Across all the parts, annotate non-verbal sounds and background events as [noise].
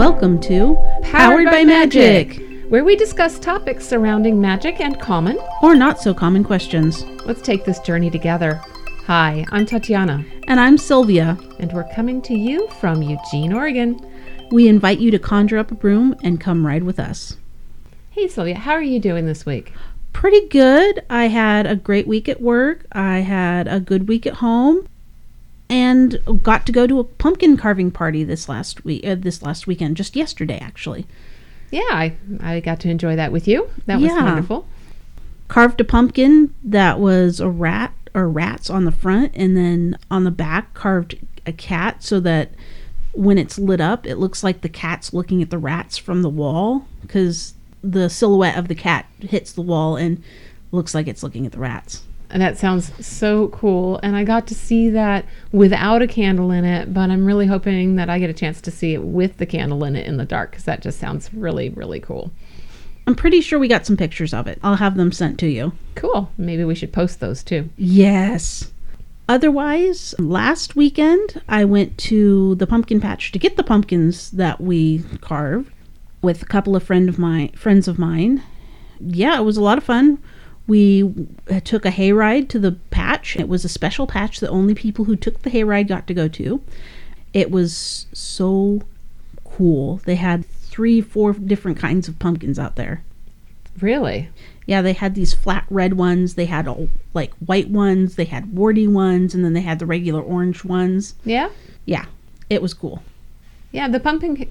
Welcome to Powered, by, Magic. where we discuss topics surrounding magic and common. or not so common questions. Let's take this journey together. Hi, I'm Tatiana, And I'm Sylvia. and we're coming to you from Eugene, Oregon. We invite you to conjure up a broom and come ride with us. Hey, Sylvia, how are you doing this week? Pretty good. I had a great week at work. I had a good week at home. And got to go to a pumpkin carving party this last week. Uh, this last weekend, just yesterday, actually. Yeah, I, I got to enjoy that with you. That was Yeah. wonderful. Carved a pumpkin that was a rat or rats on the front, and then on the back carved a cat so that when it's lit up, it looks like the cat's looking at the rats from the wall because the silhouette of the cat hits the wall and looks like it's looking at the rats. And that sounds so cool. And I got to see that without a candle in it, but I'm really hoping that I get a chance to see it with the candle in it in the dark because that just sounds really, really cool. I'm pretty sure we got some pictures of it. I'll have them sent to you. Cool. Maybe we should post those too. Yes. Otherwise, last weekend I went to the pumpkin patch to get the pumpkins that we carved with a couple of friend of my friends of mine. Yeah, it was a lot of fun. We took a hayride to the patch. It was a special patch that only people who took the hayride got to go to. It was so cool. They had three, four different kinds of pumpkins out there. Really? Yeah, they had these flat red ones. They had all, like white ones. They had warty ones, and then they had the regular orange ones. Yeah? Yeah, it was cool. Yeah, the pumpkin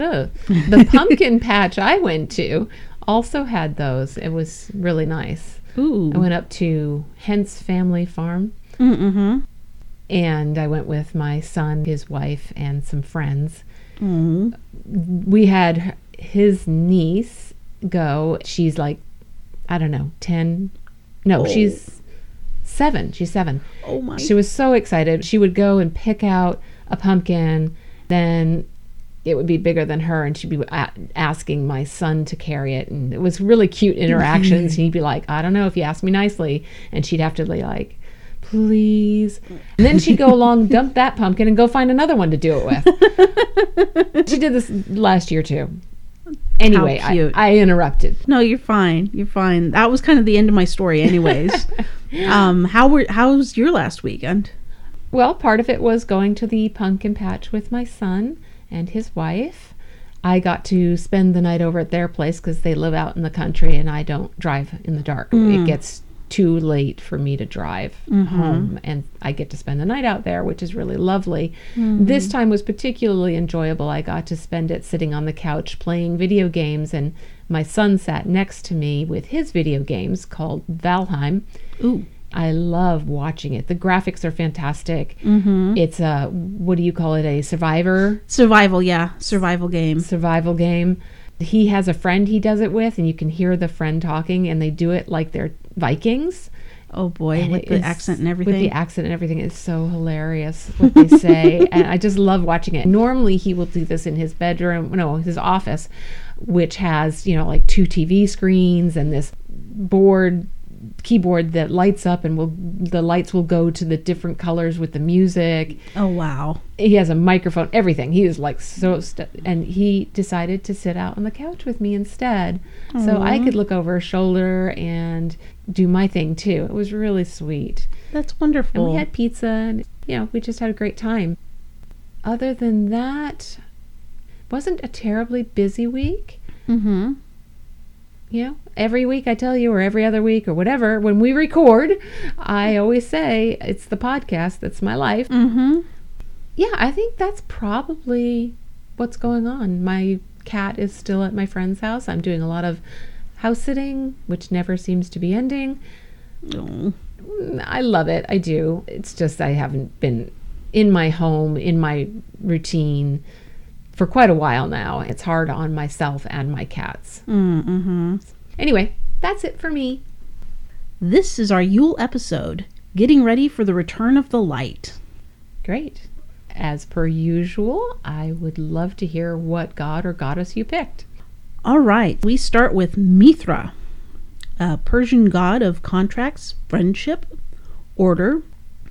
ugh. the pumpkin [laughs] patch I went to also had those. It was really nice. Ooh. I went up to Hentze Family Farm Mm-hmm. and I went with my son, his wife, and some friends. Mm. We had his niece go. She's like, I don't know, 10. No, Oh. she's seven. She's seven. Oh my. She was so excited. She would go and pick out a pumpkin, then it would be bigger than her, and she'd be a- asking my son to carry it. And it was really cute interactions. He'd be like, I don't know if you ask me nicely. And she'd have to be like, please. And then she'd go along, [laughs] dump that pumpkin, and go find another one to do it with. [laughs] she did this last year too. Anyway, I. I interrupted. No, you're fine. You're fine. That was kind of the end of my story, anyways. [laughs] um, how were how was your last weekend? Well, part of it was going to the pumpkin patch with my son and his wife. I got to spend the night over at their place because they live out in the country and I don't drive in the dark. It mm. gets too late for me to drive mm-hmm. home and I get to spend the night out there, which is really lovely. Mm. This time was particularly enjoyable. I got to spend it sitting on the couch playing video games and my son sat next to me with his video games called Valheim. Ooh. I love watching it. The graphics are fantastic. Mm-hmm. It's a what do you call it? A survivor Survival, yeah, survival game. survival game. He has a friend he does it with, and you can hear the friend talking, and they do it like they're Vikings. Oh boy, And with the is- accent and everything. With the accent and everything, it's so hilarious what they say, [laughs] and I just love watching it. Normally, he will do this in his bedroom, no, his office, which has you know like two TV screens and this board keyboard that lights up and will the lights will go to the different colors with the music. Oh wow. he has a microphone everything. He is like so st- and he decided to sit out on the couch with me instead. So i could look over his shoulder and do my thing too. It was really sweet. That's wonderful. and we had pizza and you know we just had a great time. Other than that wasn't a terribly busy week. Mm-hmm. You know, every week I tell you, or every other week, or whatever, when we record, I always say it's the podcast that's my life. Mm-hmm. Yeah, I think that's probably what's going on. My cat is still at my friend's house. I'm doing a lot of house sitting, which never seems to be ending. I love it. I do. It's just I haven't been in my home, in my routine for quite a while now. It's hard on myself and my cats. Mm-hmm. Anyway, that's it for me. This is our Yule episode, getting ready for the return of the light. Great. As per usual, I would love to hear what god or goddess you picked. All right, we start with Mithra, a Persian god of contracts, friendship, order,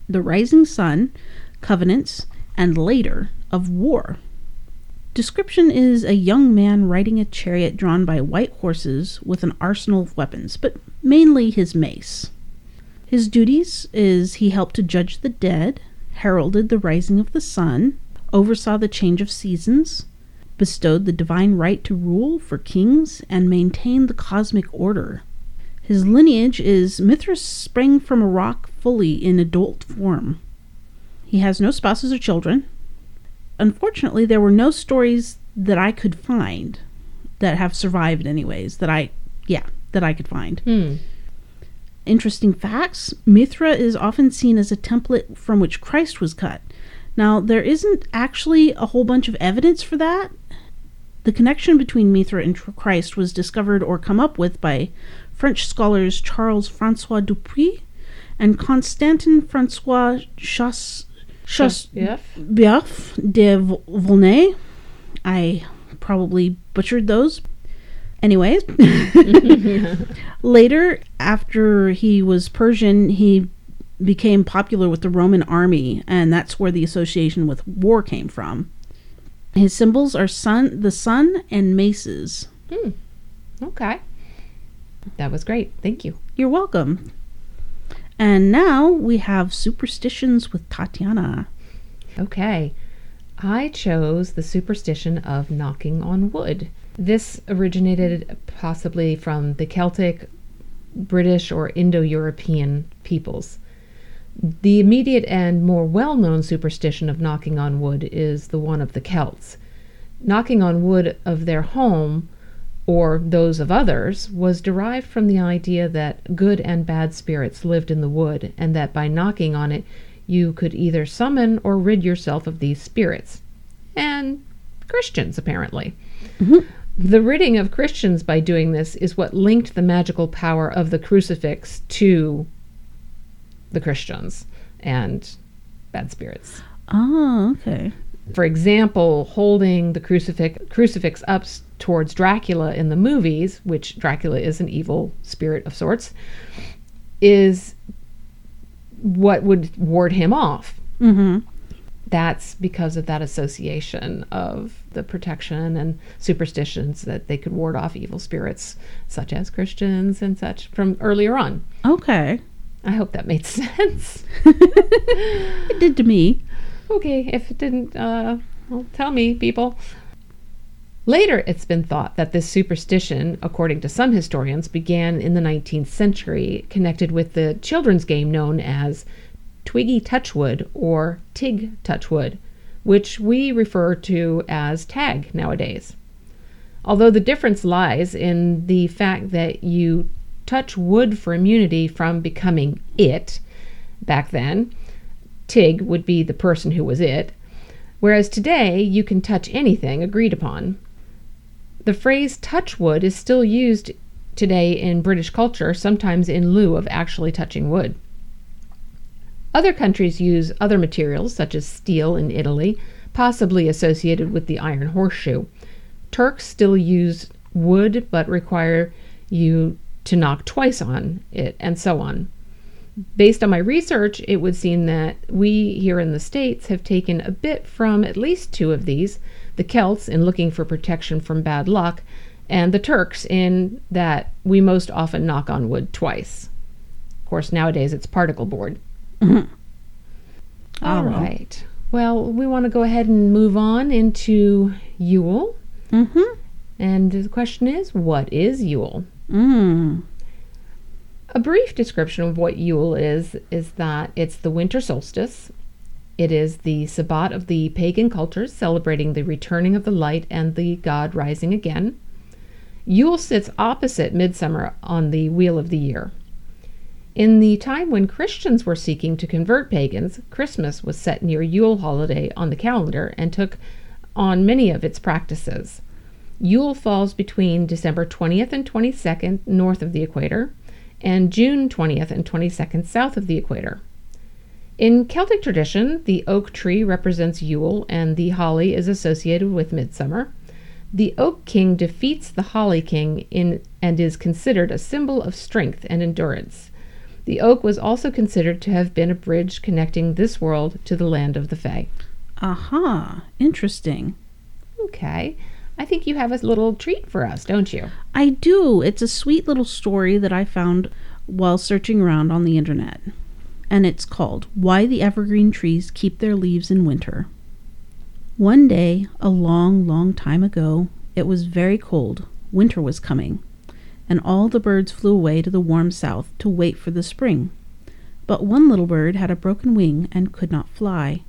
the rising sun, covenants, and later of war. Description is a young man riding a chariot drawn by white horses with an arsenal of weapons, but mainly his mace. His duties is he helped to judge the dead, heralded the rising of the sun, oversaw the change of seasons, bestowed the divine right to rule for kings, and maintained the cosmic order. His lineage is Mithras sprang from a rock fully in adult form. He has no spouses or children. Unfortunately, there were no stories that I could find that have survived, anyways, that I, yeah, that I could find. Hmm. Interesting facts Mithra is often seen as a template from which Christ was cut. Now, there isn't actually a whole bunch of evidence for that. The connection between Mithra and Christ was discovered or come up with by French scholars Charles Francois Dupuy and Constantin Francois Chas- Chas- Yes. Biaf de Vol- Volnay. I probably butchered those. Anyways, [laughs] later, after he was Persian, he became popular with the Roman army, and that's where the association with war came from. His symbols are sun, the sun, and maces. Hmm. Okay. That was great. Thank you. You're welcome. And now we have superstitions with Tatiana. Okay. I chose the superstition of knocking on wood. This originated possibly from the Celtic, British, or Indo European peoples. The immediate and more well known superstition of knocking on wood is the one of the Celts. Knocking on wood of their home or those of others was derived from the idea that good and bad spirits lived in the wood and that by knocking on it you could either summon or rid yourself of these spirits. And Christians, apparently. Mm-hmm. The ridding of Christians by doing this is what linked the magical power of the crucifix to the Christians and bad spirits. Oh, okay. For example, holding the crucifix crucifix up towards Dracula in the movies, which Dracula is an evil spirit of sorts, is what would ward him off. Mm-hmm. That's because of that association of the protection and superstitions that they could ward off evil spirits, such as Christians and such, from earlier on. Okay. I hope that made [laughs] sense. It did to me. Okay, if it didn't, uh, well, tell me, people. Later, it's been thought that this superstition, according to some historians, began in the 19th century, connected with the children's game known as Tiggy Touchwood or Tig Touchwood, which we refer to as tag nowadays. Although the difference lies in the fact that you touch wood for immunity from becoming it back then, Tig would be the person who was it, whereas today you can touch anything agreed upon. The phrase touch wood is still used today in British culture, sometimes in lieu of actually touching wood. Other countries use other materials, such as steel in Italy, possibly associated with the iron horseshoe. Turks still use wood but require you to knock twice on it, and so on. Based on my research, it would seem that we here in the States have taken a bit from at least two of these the Celts in looking for protection from bad luck, and the Turks in that we most often knock on wood twice. Of course, nowadays it's particle board. Oh, All well. right. Well, we want to go ahead and move on into Yule. Mm-hmm. And the question is, what is Yule? Mm. A brief description of what Yule is is that it's the winter solstice. It is the Sabbat of the pagan cultures celebrating the returning of the light and the god rising again. Yule sits opposite midsummer on the wheel of the year. In the time when Christians were seeking to convert pagans, Christmas was set near Yule holiday on the calendar and took on many of its practices. Yule falls between December 20th and 22nd north of the equator and June 20th and 22nd south of the equator. In Celtic tradition, the oak tree represents Yule and the holly is associated with midsummer. The oak king defeats the holly king in and is considered a symbol of strength and endurance. The oak was also considered to have been a bridge connecting this world to the land of the Fae. Aha. Interesting. Okay. I think you have a little treat for us, don't you? I do. It's a sweet little story that I found while searching around on the internet. And it's called Why the Evergreen Trees Keep Their Leaves in Winter. One day, a long, long time ago, it was very cold. Winter was coming. And all the birds flew away to the warm south to wait for the spring. But one little bird had a broken wing and could not fly.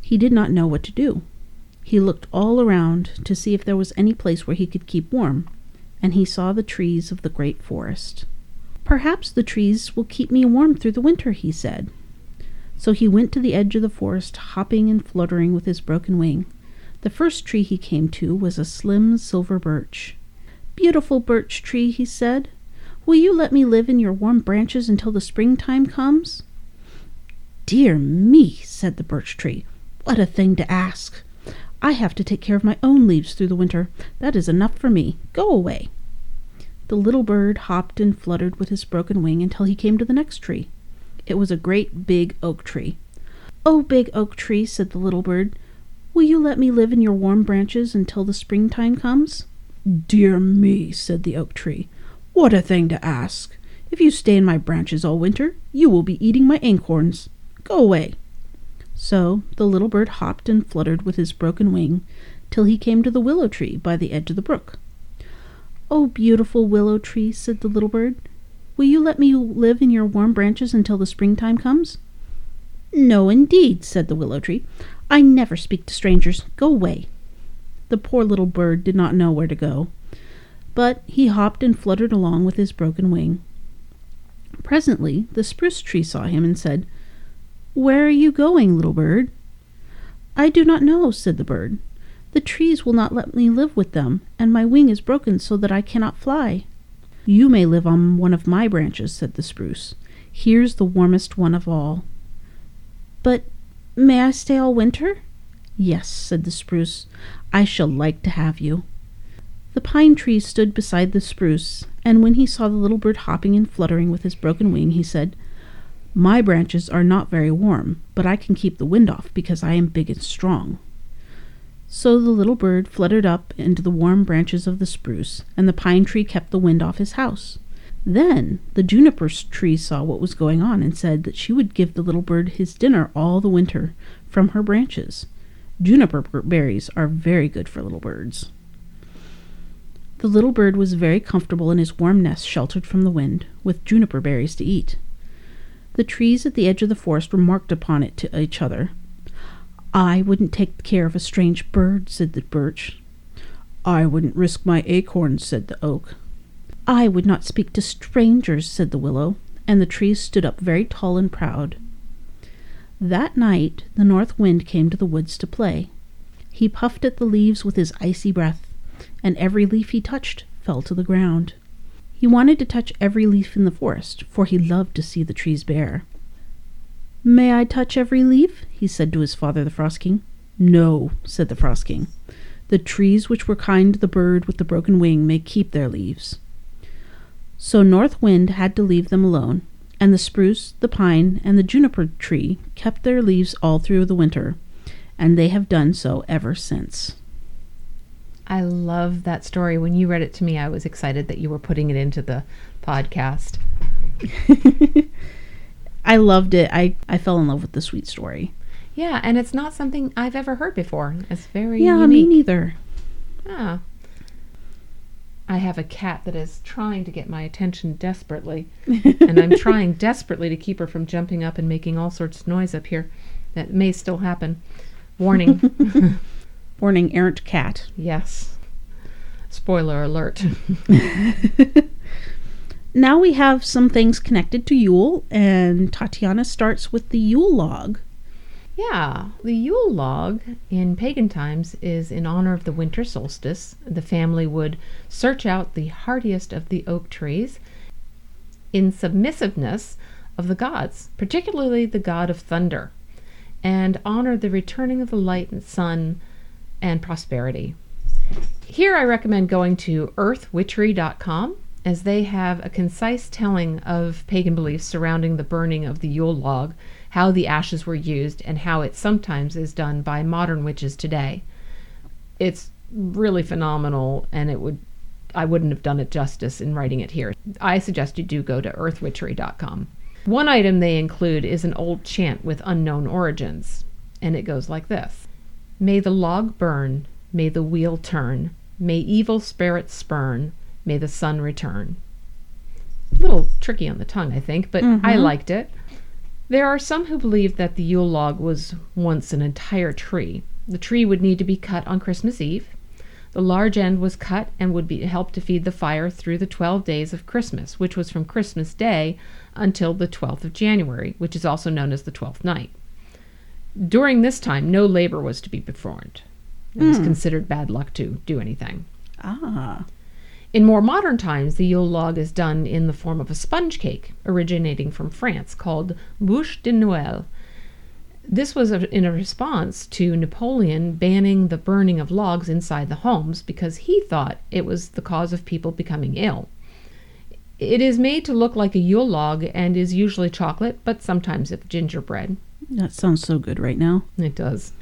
He did not know what to do. He looked all around to see if there was any place where he could keep warm, and he saw the trees of the great forest. Perhaps the trees will keep me warm through the winter, he said. So he went to the edge of the forest, hopping and fluttering with his broken wing. The first tree he came to was a slim silver birch. Beautiful birch tree, he said, will you let me live in your warm branches until the springtime comes? Dear me, said the birch tree, what a thing to ask! I have to take care of my own leaves through the winter. That is enough for me. Go away. The little bird hopped and fluttered with his broken wing until he came to the next tree. It was a great big oak tree. Oh, big oak tree, said the little bird, will you let me live in your warm branches until the springtime comes? Dear me, said the oak tree, what a thing to ask! If you stay in my branches all winter, you will be eating my acorns. Go away. So the little bird hopped and fluttered with his broken wing till he came to the willow tree by the edge of the brook. Oh, beautiful willow tree, said the little bird, will you let me live in your warm branches until the springtime comes? No, indeed, said the willow tree. I never speak to strangers. Go away. The poor little bird did not know where to go, but he hopped and fluttered along with his broken wing. Presently the spruce tree saw him and said, where are you going, little bird? I do not know, said the bird. The trees will not let me live with them, and my wing is broken so that I cannot fly. You may live on one of my branches, said the spruce. Here's the warmest one of all. But may I stay all winter? Yes, said the spruce. I shall like to have you. The pine tree stood beside the spruce, and when he saw the little bird hopping and fluttering with his broken wing, he said, my branches are not very warm, but I can keep the wind off because I am big and strong. So the little bird fluttered up into the warm branches of the spruce, and the pine tree kept the wind off his house. Then the juniper tree saw what was going on and said that she would give the little bird his dinner all the winter from her branches. Juniper berries are very good for little birds. The little bird was very comfortable in his warm nest sheltered from the wind, with juniper berries to eat. The trees at the edge of the forest remarked upon it to each other. I wouldn't take care of a strange bird, said the birch. I wouldn't risk my acorns, said the oak. I would not speak to strangers, said the willow, and the trees stood up very tall and proud. That night the north wind came to the woods to play. He puffed at the leaves with his icy breath, and every leaf he touched fell to the ground. He wanted to touch every leaf in the forest, for he loved to see the trees bare. May I touch every leaf? he said to his father, the Frost King. No, said the Frost King. The trees which were kind to the bird with the broken wing may keep their leaves. So North Wind had to leave them alone, and the spruce, the pine, and the juniper tree kept their leaves all through the winter, and they have done so ever since. I love that story. When you read it to me, I was excited that you were putting it into the podcast. [laughs] I loved it. I, I fell in love with the sweet story. Yeah, and it's not something I've ever heard before. It's very Yeah, unique. me neither. Ah. I have a cat that is trying to get my attention desperately. [laughs] and I'm trying desperately to keep her from jumping up and making all sorts of noise up here. That may still happen. Warning. [laughs] Warning, errant cat. yes. Spoiler alert. [laughs] Now we have some things connected to Yule, and Tatiana starts with the Yule log. Yeah, the Yule log in pagan times is in honor of the winter solstice. The family would search out the hardiest of the oak trees in submissiveness of the gods, particularly the god of thunder, and honor the returning of the light and sun and prosperity. Here I recommend going to earthwitchery.com as they have a concise telling of pagan beliefs surrounding the burning of the Yule log, how the ashes were used, and how it sometimes is done by modern witches today. It's really phenomenal, and it would I wouldn't have done it justice in writing it here. I suggest you do go to earthwitchery.com. One item they include is an old chant with unknown origins, and it goes like this May the log burn, may the wheel turn, may evil spirits spurn, may the sun return. A little tricky on the tongue, I think, but I liked it. There are some who believe that the Yule log was once an entire tree. The tree would need to be cut on Christmas Eve. The large end was cut and would be help to feed the fire through the 12 days of Christmas, which was from Christmas Day until the 12th of January, which is also known as the 12th night. During this time, no labor was to be performed. It was considered bad luck to do anything. Ah. In more modern times, the Yule log is done in the form of a sponge cake originating from France called bûche de Noël. This was a, in a response to Napoleon banning the burning of logs inside the homes because he thought it was the cause of people becoming ill. It is made to look like a Yule log and is usually chocolate, but sometimes of gingerbread. That sounds so good right now. It does.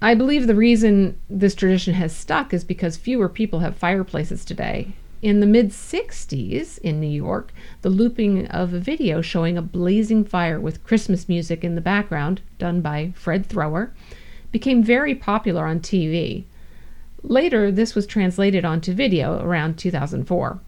I believe the reason this tradition has stuck is because fewer people have fireplaces today. In the mid 60s in New York, the looping of a video showing a blazing fire with Christmas music in the background, done by Fred Thrower, became very popular on TV. Later, this was translated onto video around 2004.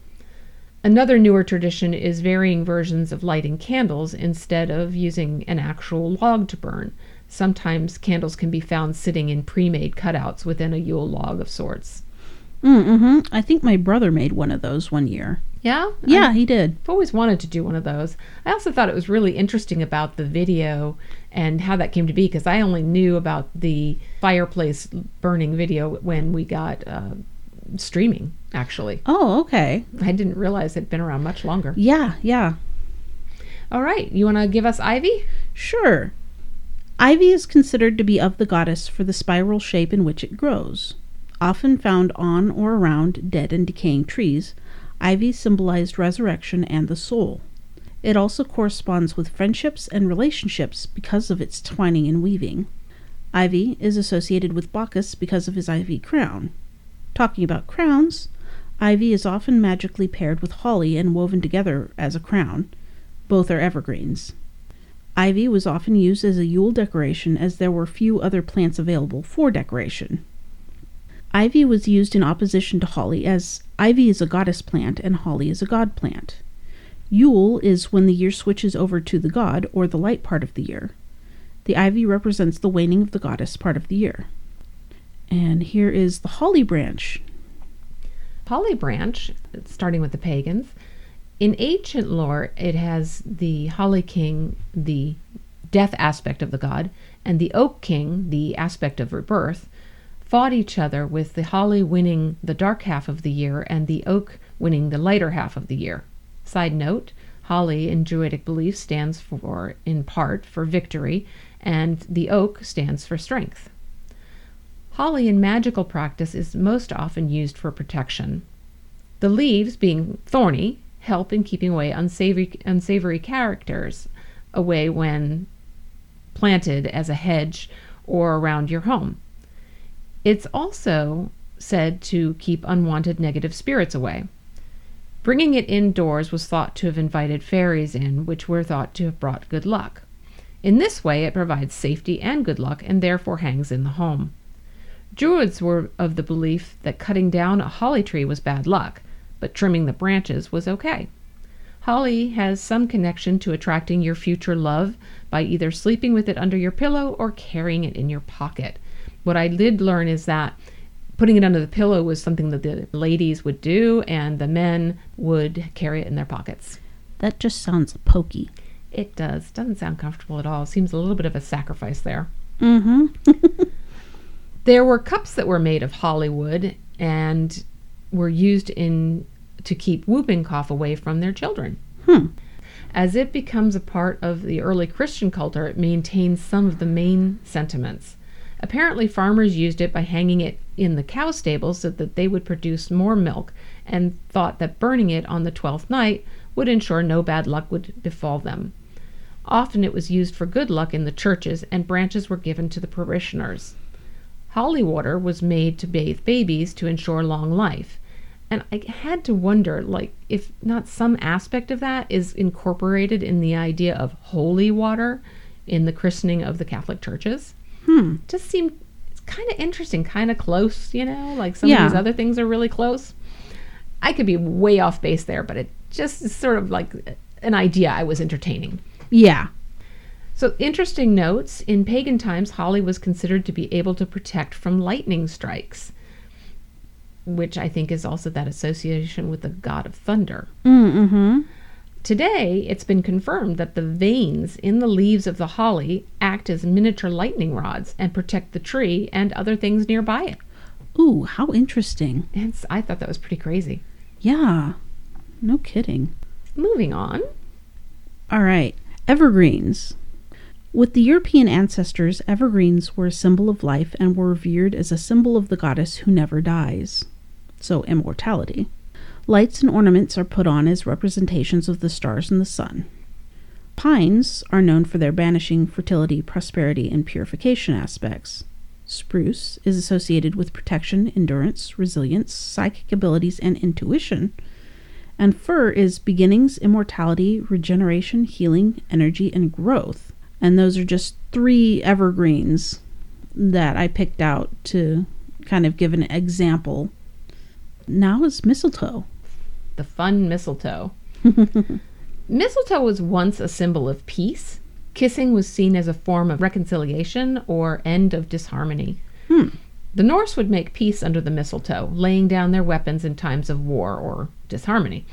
Another newer tradition is varying versions of lighting candles instead of using an actual log to burn. Sometimes candles can be found sitting in pre made cutouts within a Yule log of sorts. Mm-hmm. I think my brother made one of those one year. Yeah? Yeah, he did. I've always wanted to do one of those. I also thought it was really interesting about the video and how that came to be because I only knew about the fireplace burning video when we got uh, streaming, actually. Oh, okay. I didn't realize it had been around much longer. Yeah, yeah. All right, you want to give us Ivy? Sure. Ivy is considered to be of the goddess for the spiral shape in which it grows. Often found on or around dead and decaying trees, ivy symbolized resurrection and the soul. It also corresponds with friendships and relationships because of its twining and weaving. Ivy is associated with Bacchus because of his ivy crown. Talking about crowns, ivy is often magically paired with holly and woven together as a crown. Both are evergreens. Ivy was often used as a Yule decoration as there were few other plants available for decoration. Ivy was used in opposition to holly as ivy is a goddess plant and holly is a god plant. Yule is when the year switches over to the god or the light part of the year. The ivy represents the waning of the goddess part of the year. And here is the holly branch. Holly branch, starting with the pagans. In ancient lore, it has the Holly King, the death aspect of the god, and the Oak King, the aspect of rebirth, fought each other with the holly winning the dark half of the year and the oak winning the lighter half of the year. Side note holly in Druidic belief stands for, in part, for victory, and the oak stands for strength. Holly in magical practice is most often used for protection. The leaves, being thorny, help in keeping away unsavory, unsavory characters away when planted as a hedge or around your home. It's also said to keep unwanted negative spirits away. Bringing it indoors was thought to have invited fairies in, which were thought to have brought good luck. In this way, it provides safety and good luck and therefore hangs in the home. Druids were of the belief that cutting down a holly tree was bad luck, but trimming the branches was okay. Holly has some connection to attracting your future love by either sleeping with it under your pillow or carrying it in your pocket. What I did learn is that putting it under the pillow was something that the ladies would do, and the men would carry it in their pockets. That just sounds pokey. It does. Doesn't sound comfortable at all. Seems a little bit of a sacrifice there. Mm-hmm. [laughs] There were cups that were made of holly wood and were used in to keep whooping cough away from their children. Hmm. As it becomes a part of the early Christian culture, it maintains some of the main sentiments. Apparently, farmers used it by hanging it in the cow stables so that they would produce more milk, and thought that burning it on the twelfth night would ensure no bad luck would befall them. Often it was used for good luck in the churches, and branches were given to the parishioners. Holly water was made to bathe babies to ensure long life. And I had to wonder, like, if not some aspect of that is incorporated in the idea of holy water in the christening of the Catholic churches. Hmm. Just seemed kind of interesting, kind of close, you know, like some Yeah. of these other things are really close. I could be way off base there, but it just is sort of like an idea I was entertaining. Yeah. So, interesting notes in pagan times, holly was considered to be able to protect from lightning strikes, which I think is also that association with the god of thunder. Mm-hmm. Today, it's been confirmed that the veins in the leaves of the holly act as miniature lightning rods and protect the tree and other things nearby it. Ooh, how interesting. And s- I thought that was pretty crazy. Yeah. No kidding. Moving on. All right. Evergreens. With the European ancestors, evergreens were a symbol of life and were revered as a symbol of the goddess who never dies. So, immortality. Lights and ornaments are put on as representations of the stars and the sun. Pines are known for their banishing fertility, prosperity, and purification aspects. Spruce is associated with protection, endurance, resilience, psychic abilities, and intuition. And fir is beginnings, immortality, regeneration, healing, energy, and growth. And those are just three evergreens that I picked out to kind of give an example. Now is mistletoe. The fun mistletoe. [laughs] Mistletoe was once a symbol of peace. Kissing was seen as a form of reconciliation or end of disharmony. Hmm. The Norse would make peace under the mistletoe, laying down their weapons in times of war or disharmony.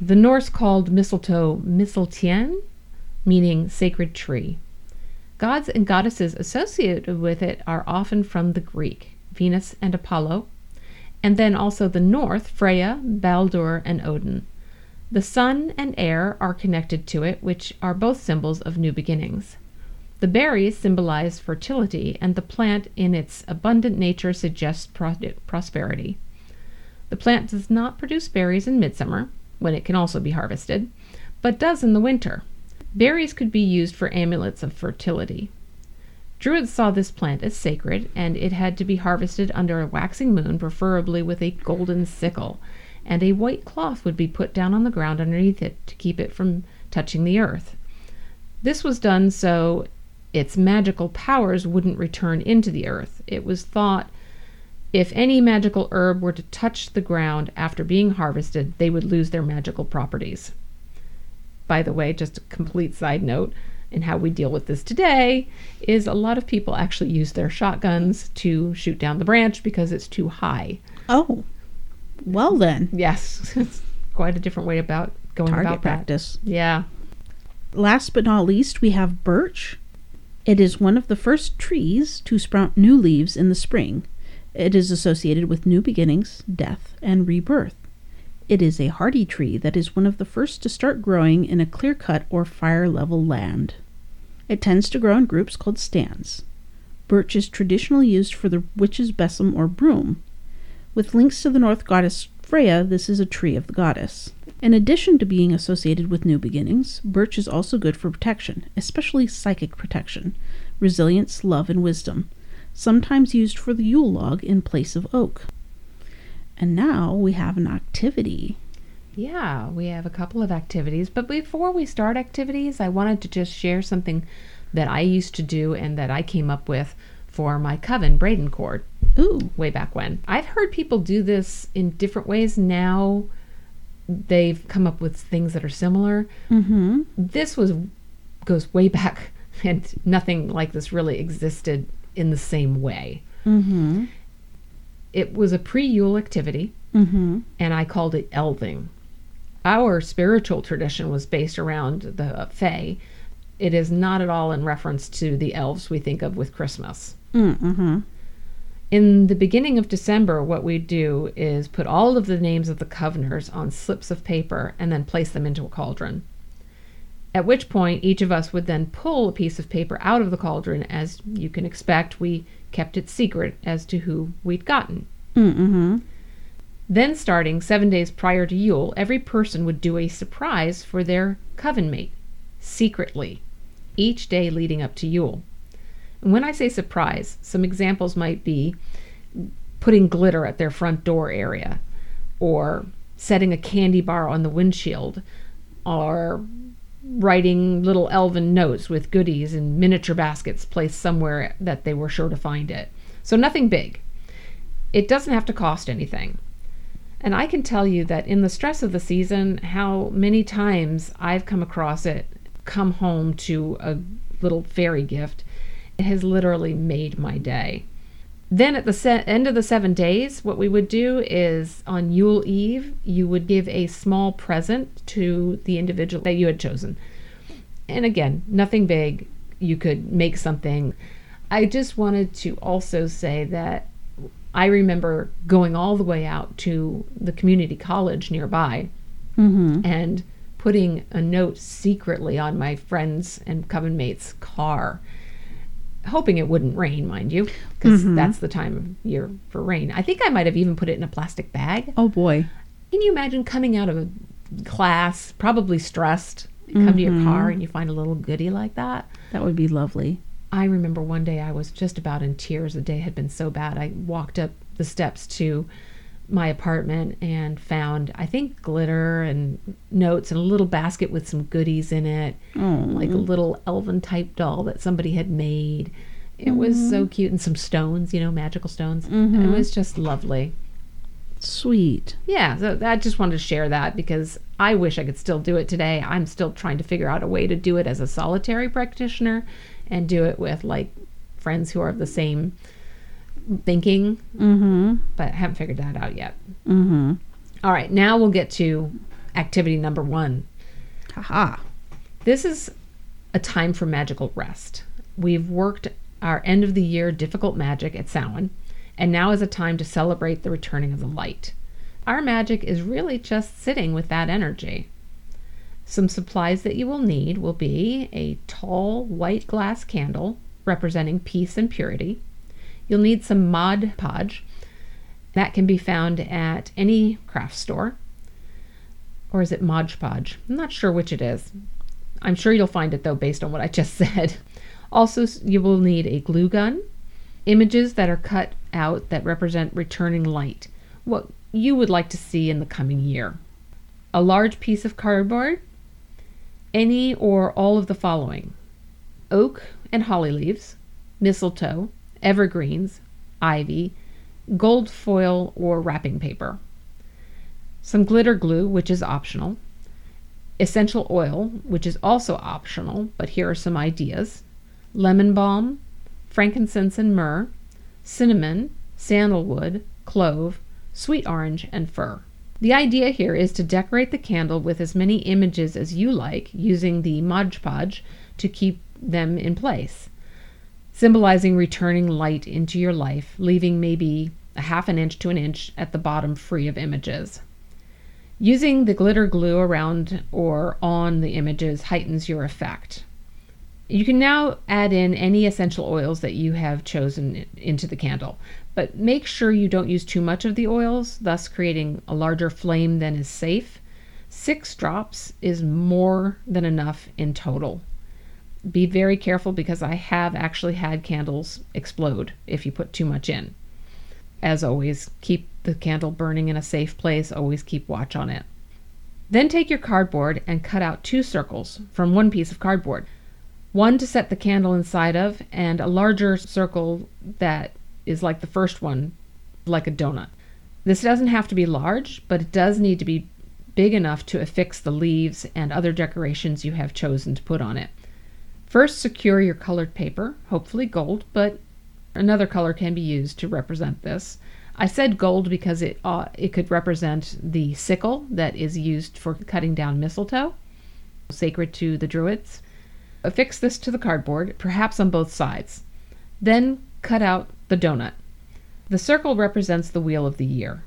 The Norse called mistletoe mistltien, meaning sacred tree. Gods and goddesses associated with it are often from the Greek, Venus and Apollo, and then also the North, Freya, Baldur, and Odin. The sun and air are connected to it, which are both symbols of new beginnings. The berries symbolize fertility, and the plant, in its abundant nature, suggests pro- prosperity. The plant does not produce berries in midsummer, when it can also be harvested, but does in the winter. Berries could be used for amulets of fertility. Druids saw this plant as sacred, and it had to be harvested under a waxing moon, preferably with a golden sickle, and a white cloth would be put down on the ground underneath it to keep it from touching the earth. This was done so its magical powers wouldn't return into the earth. It was thought if any magical herb were to touch the ground after being harvested, they would lose their magical properties. By the way, just a complete side note in how we deal with this today is a lot of people actually use their shotguns to shoot down the branch because it's too high. Oh. Well then. Yes, [laughs] it's quite a different way about going Target about that. practice. Yeah. Last but not least, we have birch. It is one of the first trees to sprout new leaves in the spring. It is associated with new beginnings, death, and rebirth. It is a hardy tree that is one of the first to start growing in a clear cut or fire level land. It tends to grow in groups called stands. Birch is traditionally used for the witch's besom or broom. With links to the North goddess Freya, this is a tree of the goddess. In addition to being associated with new beginnings, birch is also good for protection, especially psychic protection, resilience, love, and wisdom, sometimes used for the Yule log in place of oak. And now we have an activity. Yeah, we have a couple of activities. But before we start activities, I wanted to just share something that I used to do and that I came up with for my coven Braden cord Ooh, way back when. I've heard people do this in different ways now. They've come up with things that are similar. mm-hmm. This was goes way back [laughs] and nothing like this really existed in the same way. Mm-hmm. It was a pre-Yule activity. Mm-hmm. and I called it elving. Our spiritual tradition was based around the Fae. It is not at all in reference to the elves we think of with Christmas. Mm-hmm. In the beginning of December, what we do is put all of the names of the coveners on slips of paper and then place them into a cauldron. At which point, each of us would then pull a piece of paper out of the cauldron. As you can expect, we kept it secret as to who we'd gotten. Mm-hmm. Then, starting seven days prior to Yule, every person would do a surprise for their coven mate, secretly, each day leading up to Yule. And when I say surprise, some examples might be putting glitter at their front door area, or setting a candy bar on the windshield, or writing little elven notes with goodies in miniature baskets placed somewhere that they were sure to find it. So nothing big. It doesn't have to cost anything. And I can tell you that in the stress of the season, how many times I've come across it, come home to a little fairy gift, it has literally made my day. Then at the se- end of the seven days, what we would do is on Yule Eve, you would give a small present to the individual that you had chosen. And again, nothing big. You could make something. I just wanted to also say that I remember going all the way out to the community college nearby Mm-hmm. and putting a note secretly on my friend's and coven mate's car, hoping it wouldn't rain, mind you, because that's the time of year for rain. I think I might have even put it in a plastic bag. Oh boy. Can you imagine coming out of a class, probably stressed, come to your car and you find a little goodie like that? That would be lovely. I remember one day I was just about in tears. The day had been so bad. I walked up the steps to my apartment and found, I think, glitter and notes and a little basket with some goodies in it, Oh, like a little elven type doll that somebody had made. It was so mm-hmm. cute, and some stones, you know, magical stones. It mm-hmm. was just lovely. sweet. Yeah, so I just wanted to share that because I wish I could still do it today. I'm still trying to figure out a way to do it as a solitary practitioner and do it with like friends who are of the same thinking, Mm-hmm. but I haven't figured that out yet. Mm-hmm. All right, now we'll get to activity number one. Haha. This is a time for magical rest. We've worked our end of the year difficult magic at Samhain, and now is a time to celebrate the returning of the light. Our magic is really just sitting with that energy. Some supplies that you will need will be a tall white glass candle representing peace and purity. You'll need some Mod Podge. That can be found at any craft store. Or is it Mod Podge? I'm not sure which it is. I'm sure you'll find it though, based on what I just [laughs] said. Also, you will need a glue gun, images that are cut out that represent returning light, what you would like to see in the coming year, a large piece of cardboard, any or all of the following oak and holly leaves, mistletoe, evergreens, ivy, gold foil or wrapping paper, some glitter glue, which is optional, essential oil, which is also optional, but here are some ideas lemon balm, frankincense and myrrh, cinnamon, sandalwood, clove, sweet orange, and fir. The idea here is to decorate the candle with as many images as you like using the Mod Podge to keep them in place, symbolizing returning light into your life, leaving maybe a half an inch to an inch at the bottom free of images. Using the glitter glue around or on the images heightens your effect. You can now add in any essential oils that you have chosen into the candle, but make sure you don't use too much of the oils, thus creating a larger flame than is safe. Six drops is more than enough in total. Be very careful because I have actually had candles explode if you put too much in. As always, keep the candle burning in a safe place, always keep watch on it. Then take your cardboard and cut out two circles from one piece of cardboard one to set the candle inside of, and a larger circle that is like the first one, like a donut. This doesn't have to be large, but it does need to be big enough to affix the leaves and other decorations you have chosen to put on it. First, secure your colored paper, hopefully gold, but another color can be used to represent this. I said gold because it uh, it could represent the sickle that is used for cutting down mistletoe, sacred to the Druids. Affix this to the cardboard, perhaps on both sides. Then cut out the donut. The circle represents the wheel of the year.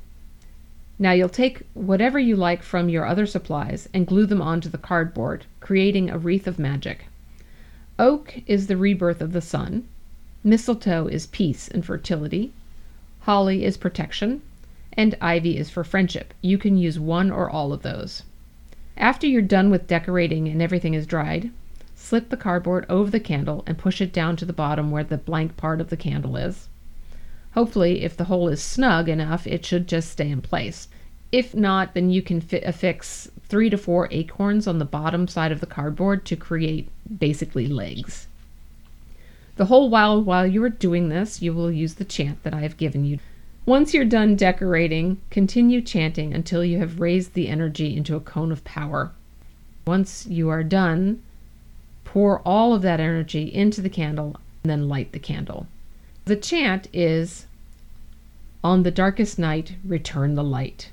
Now you'll take whatever you like from your other supplies and glue them onto the cardboard, creating a wreath of magic. Oak is the rebirth of the sun. Mistletoe is peace and fertility. Holly is protection. And ivy is for friendship. You can use one or all of those. After you're done with decorating and everything is dried, Slip the cardboard over the candle and push it down to the bottom where the blank part of the candle is. Hopefully, if the hole is snug enough, it should just stay in place. If not, then you can fit, affix three to four acorns on the bottom side of the cardboard to create basically legs. The whole while while you are doing this, you will use the chant that I have given you. Once you're done decorating, continue chanting until you have raised the energy into a cone of power. Once you are done, pour all of that energy into the candle and then light the candle. The chant is On the darkest night, return the light.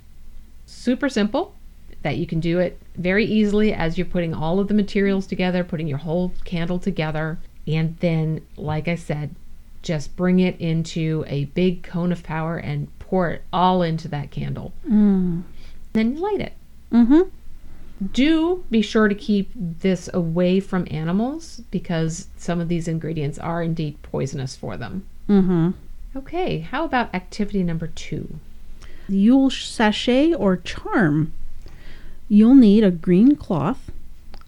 Super simple, that you can do it very easily as you're putting all of the materials together, putting your whole candle together. And then, like I said, just bring it into a big cone of power and pour it all into that candle. Mm. Then you light it. Mm-hmm. Do be sure to keep this away from animals because some of these ingredients are indeed poisonous for them. Mm-hmm. Okay, how about activity number two? Yule sachet or charm. You'll need a green cloth,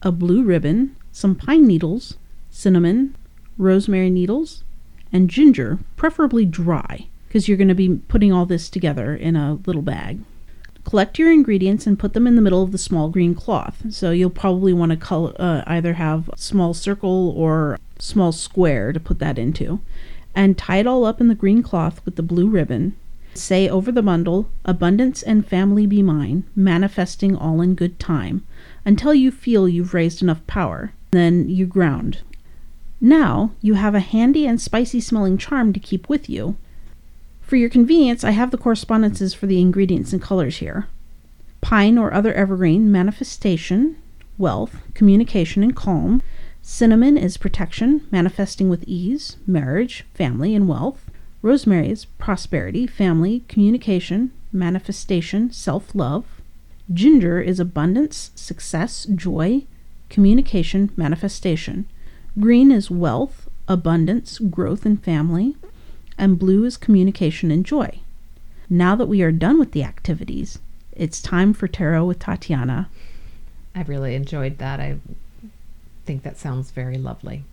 a blue ribbon, some pine needles, cinnamon, rosemary needles, and ginger, preferably dry, because you're going to be putting all this together in a little bag. Collect your ingredients and put them in the middle of the small green cloth. So you'll probably want to uh, either have small circle or small square to put that into. And tie it all up in the green cloth with the blue ribbon. Say over the bundle, Abundance and family be mine, manifesting all in good time, until you feel you've raised enough power. Then you ground. Now you have a handy and spicy smelling charm to keep with you. For your convenience, I have the correspondences for the ingredients and colors here. Pine or other evergreen, manifestation, wealth, communication, and calm. Cinnamon is protection, manifesting with ease, marriage, family, and wealth. Rosemary is prosperity, family, communication, manifestation, self love. Ginger is abundance, success, joy, communication, manifestation. Green is wealth, abundance, growth, and family. And blue is communication and joy. Now that we are done with the activities, it's time for Tarot with Tatiana. I really enjoyed that. I think that sounds very lovely.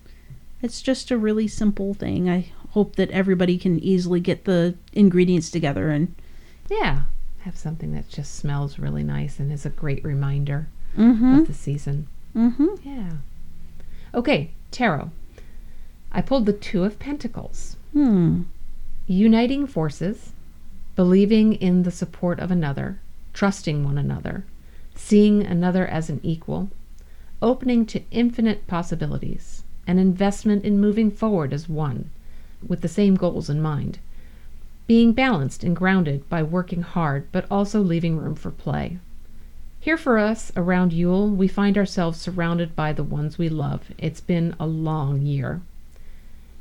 It's just a really simple thing. I hope that everybody can easily get the ingredients together and Yeah, have something that just smells really nice and is a great reminder mm-hmm, of the season. mm-hmm. Yeah. Okay, tarot. I pulled the Two of Pentacles. Hmm. Uniting forces, believing in the support of another, trusting one another, seeing another as an equal, opening to infinite possibilities, an investment in moving forward as one, with the same goals in mind, being balanced and grounded by working hard but also leaving room for play. Here for us around Yule, we find ourselves surrounded by the ones we love. It's been a long year.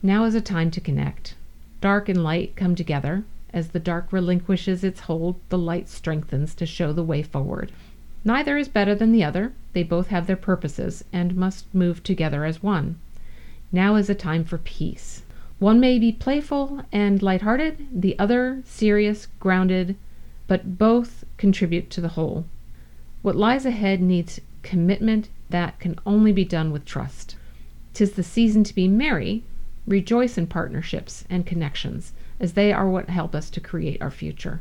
Now is a time to connect. Dark and light come together. As the dark relinquishes its hold, the light strengthens to show the way forward. Neither is better than the other. They both have their purposes and must move together as one. Now is a time for peace. One may be playful and light-hearted, the other serious, grounded, but both contribute to the whole. What lies ahead needs commitment that can only be done with trust. Tis the season to be merry, rejoice in partnerships and connections, as they are what help us to create our future.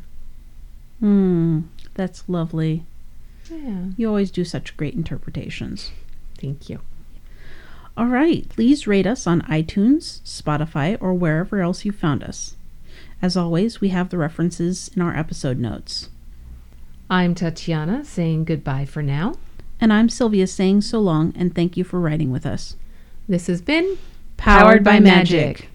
Hmm. That's lovely. Yeah, You always do such great interpretations. thank you. All right. Please rate us on iTunes, Spotify, or wherever else you found us. As always, we have the references in our episode notes. I'm Tatiana saying goodbye for now. And I'm Sylvia saying so long and thank you for writing with us. This has been Powered by Magic.